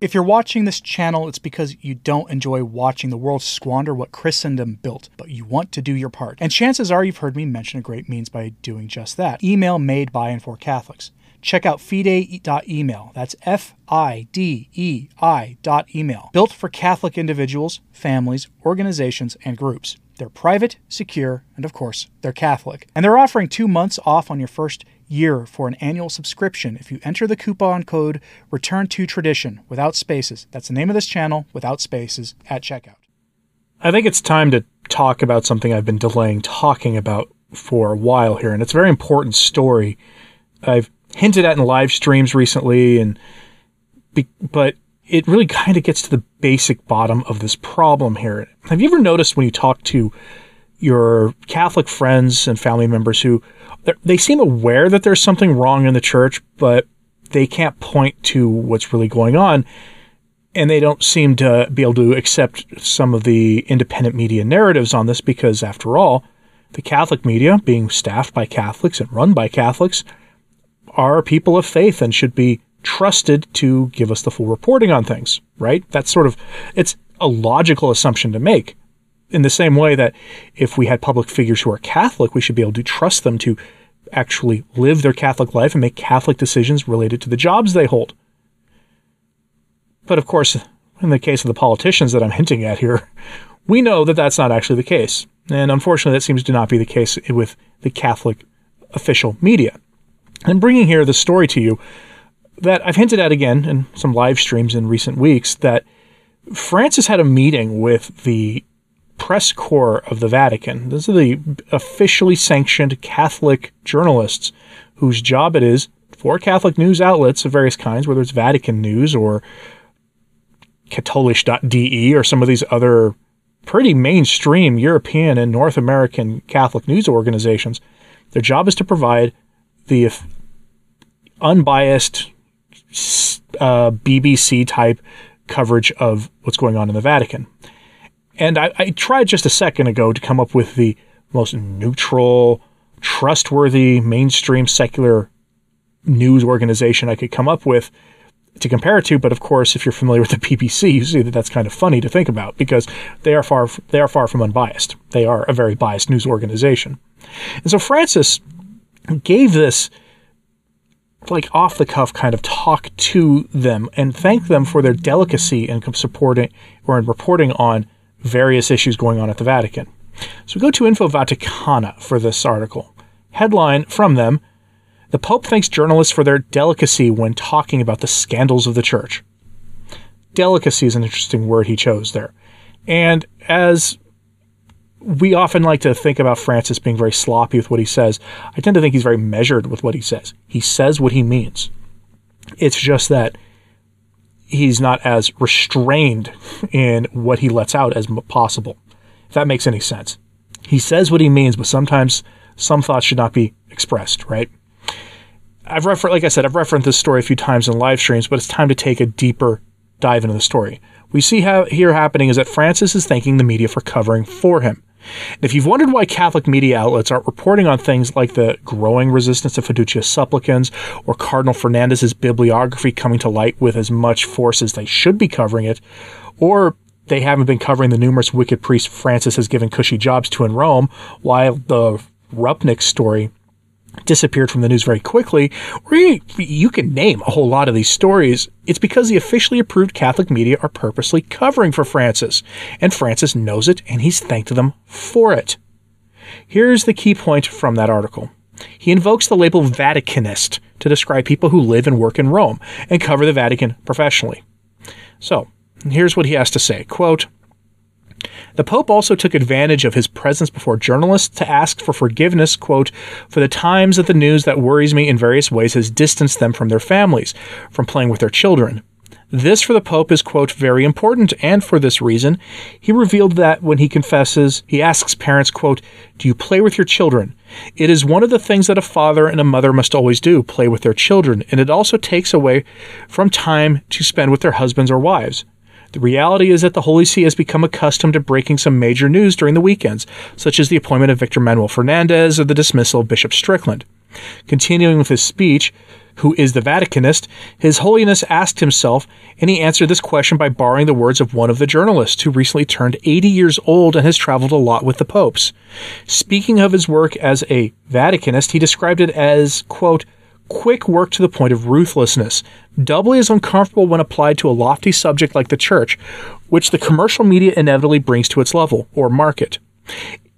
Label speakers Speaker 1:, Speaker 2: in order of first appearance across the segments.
Speaker 1: If you're watching this channel, it's because you don't enjoy watching the world squander what Christendom built, but you want to do your part. And chances are you've heard me mention a great means by doing just that email made by and for Catholics. Check out fidei.email. That's F I D E I dot email. Built for Catholic individuals, families, organizations, and groups. They're private, secure, and of course, they're Catholic. And they're offering two months off on your first year for an annual subscription if you enter the coupon code return to tradition without spaces that's the name of this channel without spaces at checkout
Speaker 2: I think it's time to talk about something I've been delaying talking about for a while here, and it's a very important story. I've hinted at in live streams recently, and but it really kind of gets to the basic bottom of this problem here. Have you ever noticed when you talk to your Catholic friends and family members who they seem aware that there's something wrong in the church, but they can't point to what's really going on. And they don't seem to be able to accept some of the independent media narratives on this because, after all, the Catholic media, being staffed by Catholics and run by Catholics, are people of faith and should be trusted to give us the full reporting on things, right? That's sort of, it's a logical assumption to make. In the same way that if we had public figures who are Catholic, we should be able to trust them to actually live their Catholic life and make Catholic decisions related to the jobs they hold. But of course, in the case of the politicians that I'm hinting at here, we know that that's not actually the case. And unfortunately, that seems to not be the case with the Catholic official media. I'm bringing here the story to you that I've hinted at again in some live streams in recent weeks that Francis had a meeting with the press corps of the Vatican. These are the officially sanctioned Catholic journalists whose job it is for Catholic news outlets of various kinds, whether it's Vatican News or Katholisch.de or some of these other pretty mainstream European and North American Catholic news organizations. Their job is to provide the unbiased uh, BBC type coverage of what's going on in the Vatican. And I, I tried just a second ago to come up with the most neutral, trustworthy, mainstream secular news organization I could come up with to compare it to. But of course, if you're familiar with the BBC, you see that that's kind of funny to think about because they are far they are far from unbiased. They are a very biased news organization. And so Francis gave this like off the cuff kind of talk to them and thanked them for their delicacy in supporting or in reporting on various issues going on at the Vatican. So we go to Info Vaticana for this article. Headline from them The Pope thanks journalists for their delicacy when talking about the scandals of the Church. Delicacy is an interesting word he chose there. And as we often like to think about Francis being very sloppy with what he says, I tend to think he's very measured with what he says. He says what he means. It's just that he's not as restrained in what he lets out as possible. If that makes any sense. He says what he means, but sometimes some thoughts should not be expressed, right? I've referenced, like I said, I've referenced this story a few times in live streams, but it's time to take a deeper dive into the story. We see how here happening is that Francis is thanking the media for covering for him. And if you've wondered why Catholic media outlets aren't reporting on things like the growing resistance to fiducia supplicans or Cardinal Fernandez's bibliography coming to light with as much force as they should be covering it, or they haven't been covering the numerous wicked priests Francis has given cushy jobs to in Rome, while the Rupnik story disappeared from the news very quickly, or you, you, can name a whole lot of these stories, it's because the officially approved Catholic media are purposely covering for Francis, and Francis knows it and he's thanked them for it. Here's the key point from that article. He invokes the label Vaticanist to describe people who live and work in Rome and cover the Vatican professionally. So, here's what he has to say. Quote, the Pope also took advantage of his presence before journalists to ask for forgiveness, quote, for the times that the news that worries me in various ways has distanced them from their families, from playing with their children. This for the Pope is, quote, very important, and for this reason, he revealed that when he confesses, he asks parents, quote, Do you play with your children? It is one of the things that a father and a mother must always do, play with their children, and it also takes away from time to spend with their husbands or wives. The reality is that the Holy See has become accustomed to breaking some major news during the weekends, such as the appointment of Victor Manuel Fernandez or the dismissal of Bishop Strickland. Continuing with his speech, Who is the Vaticanist? His Holiness asked himself, and he answered this question by borrowing the words of one of the journalists who recently turned 80 years old and has traveled a lot with the popes. Speaking of his work as a Vaticanist, he described it as, quote, quick work to the point of ruthlessness, doubly as uncomfortable when applied to a lofty subject like the church, which the commercial media inevitably brings to its level, or market.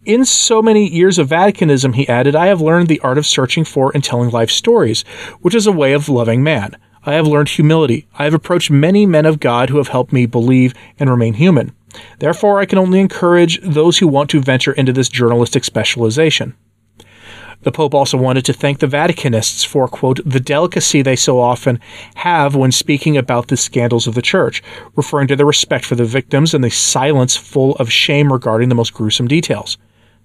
Speaker 2: In so many years of Vaticanism, he added, I have learned the art of searching for and telling life stories, which is a way of loving man. I have learned humility. I have approached many men of God who have helped me believe and remain human. Therefore, I can only encourage those who want to venture into this journalistic specialization. The Pope also wanted to thank the Vaticanists for, quote, the delicacy they so often have when speaking about the scandals of the Church, referring to their respect for the victims and the silence full of shame regarding the most gruesome details.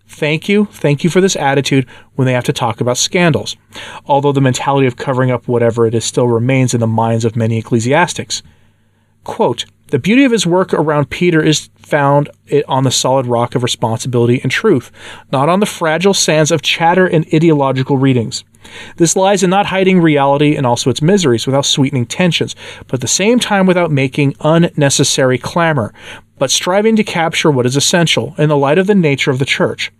Speaker 2: Thank you. Thank you for this attitude when they have to talk about scandals, although the mentality of covering up whatever it is still remains in the minds of many ecclesiastics. Quote, the beauty of his work around Peter is found on the solid rock of responsibility and truth, not on the fragile sands of chatter and ideological readings. This lies in not hiding reality and also its miseries without sweetening tensions, but at the same time without making unnecessary clamor, but striving to capture what is essential in the light of the nature of the church.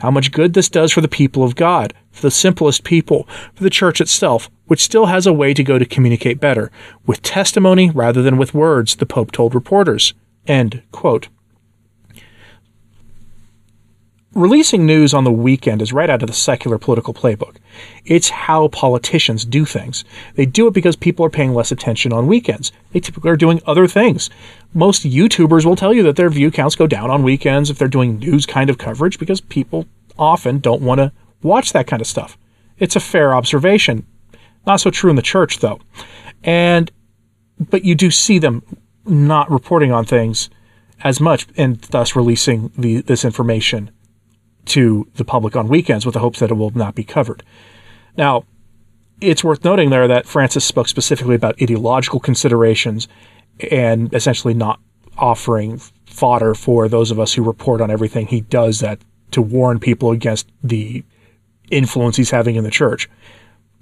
Speaker 2: How much good this does for the people of God, for the simplest people, for the church itself, which still has a way to go to communicate better, with testimony rather than with words, the Pope told reporters. End quote. Releasing news on the weekend is right out of the secular political playbook. It's how politicians do things. They do it because people are paying less attention on weekends. They typically are doing other things. Most YouTubers will tell you that their view counts go down on weekends if they're doing news kind of coverage because people often don't want to watch that kind of stuff. It's a fair observation. Not so true in the church though. And but you do see them not reporting on things as much and thus releasing the, this information to the public on weekends with the hopes that it will not be covered. Now, it's worth noting there that Francis spoke specifically about ideological considerations and essentially not offering fodder for those of us who report on everything he does that to warn people against the influence he's having in the church.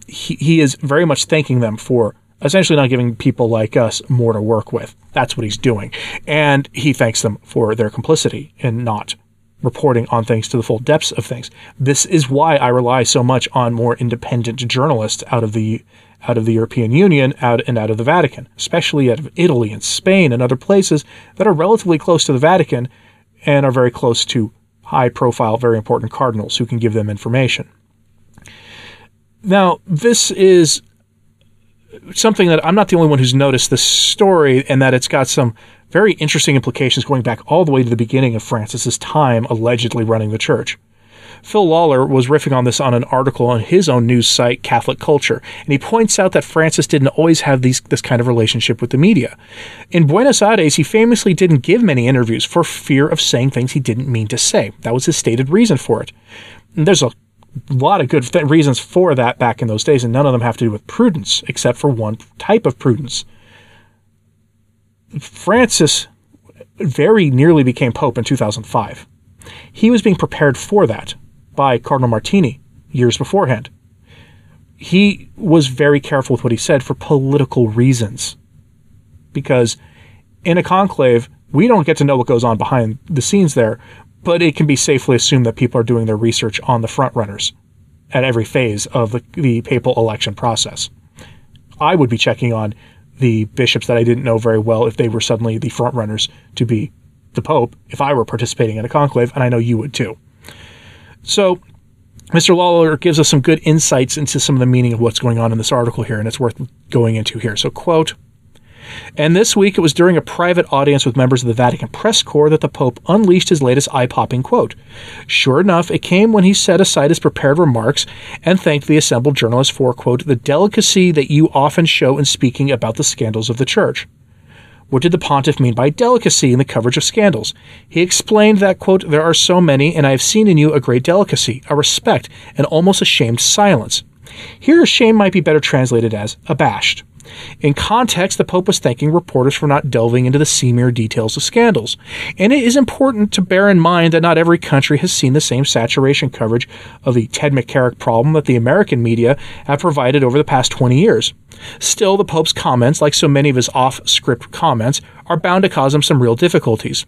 Speaker 2: He, he is very much thanking them for essentially not giving people like us more to work with. That's what he's doing. And he thanks them for their complicity in not reporting on things to the full depths of things. This is why I rely so much on more independent journalists out of the out of the European Union out and out of the Vatican, especially out of Italy and Spain and other places that are relatively close to the Vatican and are very close to high profile, very important cardinals who can give them information. Now, this is something that I'm not the only one who's noticed this story and that it's got some very interesting implications going back all the way to the beginning of Francis's time allegedly running the church. Phil Lawler was riffing on this on an article on his own news site, Catholic Culture, and he points out that Francis didn't always have these, this kind of relationship with the media. In Buenos Aires, he famously didn't give many interviews for fear of saying things he didn't mean to say. That was his stated reason for it. And there's a lot of good th- reasons for that back in those days, and none of them have to do with prudence, except for one type of prudence. Francis very nearly became Pope in 2005. He was being prepared for that by Cardinal Martini years beforehand. He was very careful with what he said for political reasons. Because in a conclave, we don't get to know what goes on behind the scenes there, but it can be safely assumed that people are doing their research on the frontrunners at every phase of the, the papal election process. I would be checking on the bishops that I didn't know very well if they were suddenly the front runners to be the Pope if I were participating in a conclave, and I know you would too. So, Mr. Lawler gives us some good insights into some of the meaning of what's going on in this article here, and it's worth going into here. So, quote, and this week it was during a private audience with members of the Vatican press corps that the Pope unleashed his latest eye popping quote. Sure enough, it came when he set aside his prepared remarks and thanked the assembled journalists for, quote, the delicacy that you often show in speaking about the scandals of the Church. What did the pontiff mean by delicacy in the coverage of scandals? He explained that, quote, there are so many, and I have seen in you a great delicacy, a respect, and almost ashamed silence. Here, shame might be better translated as abashed. In context, the Pope was thanking reporters for not delving into the seamier details of scandals. And it is important to bear in mind that not every country has seen the same saturation coverage of the Ted McCarrick problem that the American media have provided over the past 20 years. Still, the Pope's comments, like so many of his off script comments, are bound to cause him some real difficulties.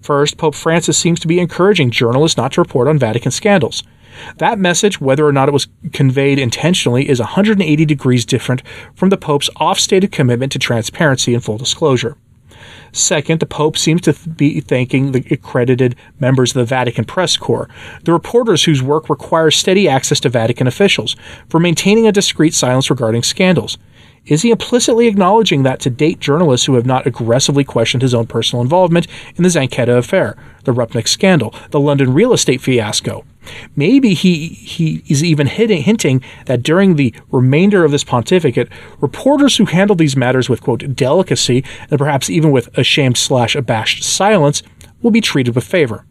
Speaker 2: First, Pope Francis seems to be encouraging journalists not to report on Vatican scandals. That message, whether or not it was conveyed intentionally, is 180 degrees different from the Pope's off stated commitment to transparency and full disclosure. Second, the Pope seems to be thanking the accredited members of the Vatican Press Corps, the reporters whose work requires steady access to Vatican officials, for maintaining a discreet silence regarding scandals. Is he implicitly acknowledging that to date journalists who have not aggressively questioned his own personal involvement in the Zanchetta affair, the Rupnik scandal, the London real estate fiasco? Maybe he, he is even hitting, hinting that during the remainder of this pontificate, reporters who handled these matters with, quote, delicacy and perhaps even with ashamed slash abashed silence will be treated with favor.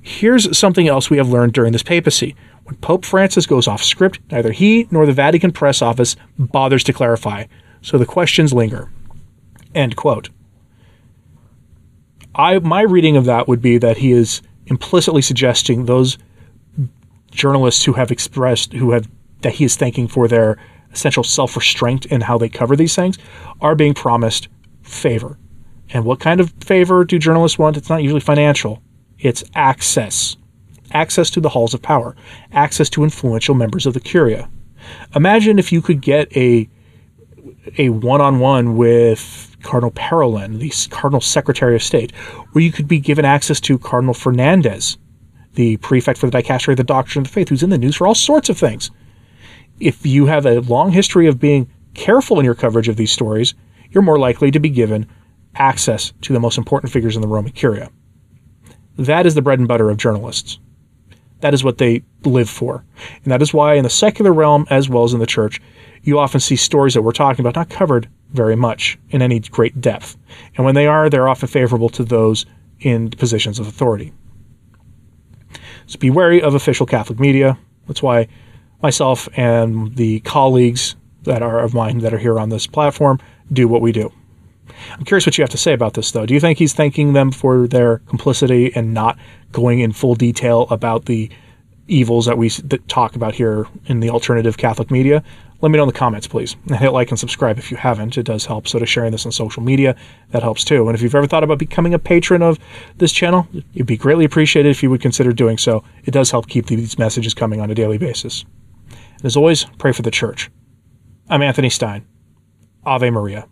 Speaker 2: Here's something else we have learned during this papacy. When Pope Francis goes off script, neither he nor the Vatican press office bothers to clarify, so the questions linger. End quote. I my reading of that would be that he is implicitly suggesting those journalists who have expressed who have that he is thanking for their essential self-restraint in how they cover these things are being promised favor. And what kind of favor do journalists want? It's not usually financial. It's access access to the halls of power, access to influential members of the Curia. Imagine if you could get a a one-on-one with Cardinal Parolin, the Cardinal Secretary of State, where you could be given access to Cardinal Fernandez, the prefect for the Dicastery of the Doctrine of the Faith, who's in the news for all sorts of things. If you have a long history of being careful in your coverage of these stories, you're more likely to be given access to the most important figures in the Roman Curia. That is the bread and butter of journalists. That is what they live for. And that is why, in the secular realm as well as in the church, you often see stories that we're talking about not covered very much in any great depth. And when they are, they're often favorable to those in positions of authority. So be wary of official Catholic media. That's why myself and the colleagues that are of mine that are here on this platform do what we do. I'm curious what you have to say about this, though. Do you think he's thanking them for their complicity and not going in full detail about the evils that we that talk about here in the alternative Catholic media? Let me know in the comments, please. And hit like and subscribe if you haven't. It does help. So to sharing this on social media, that helps too. And if you've ever thought about becoming a patron of this channel, it'd be greatly appreciated if you would consider doing so. It does help keep these messages coming on a daily basis. And as always, pray for the church. I'm Anthony Stine. Ave Maria.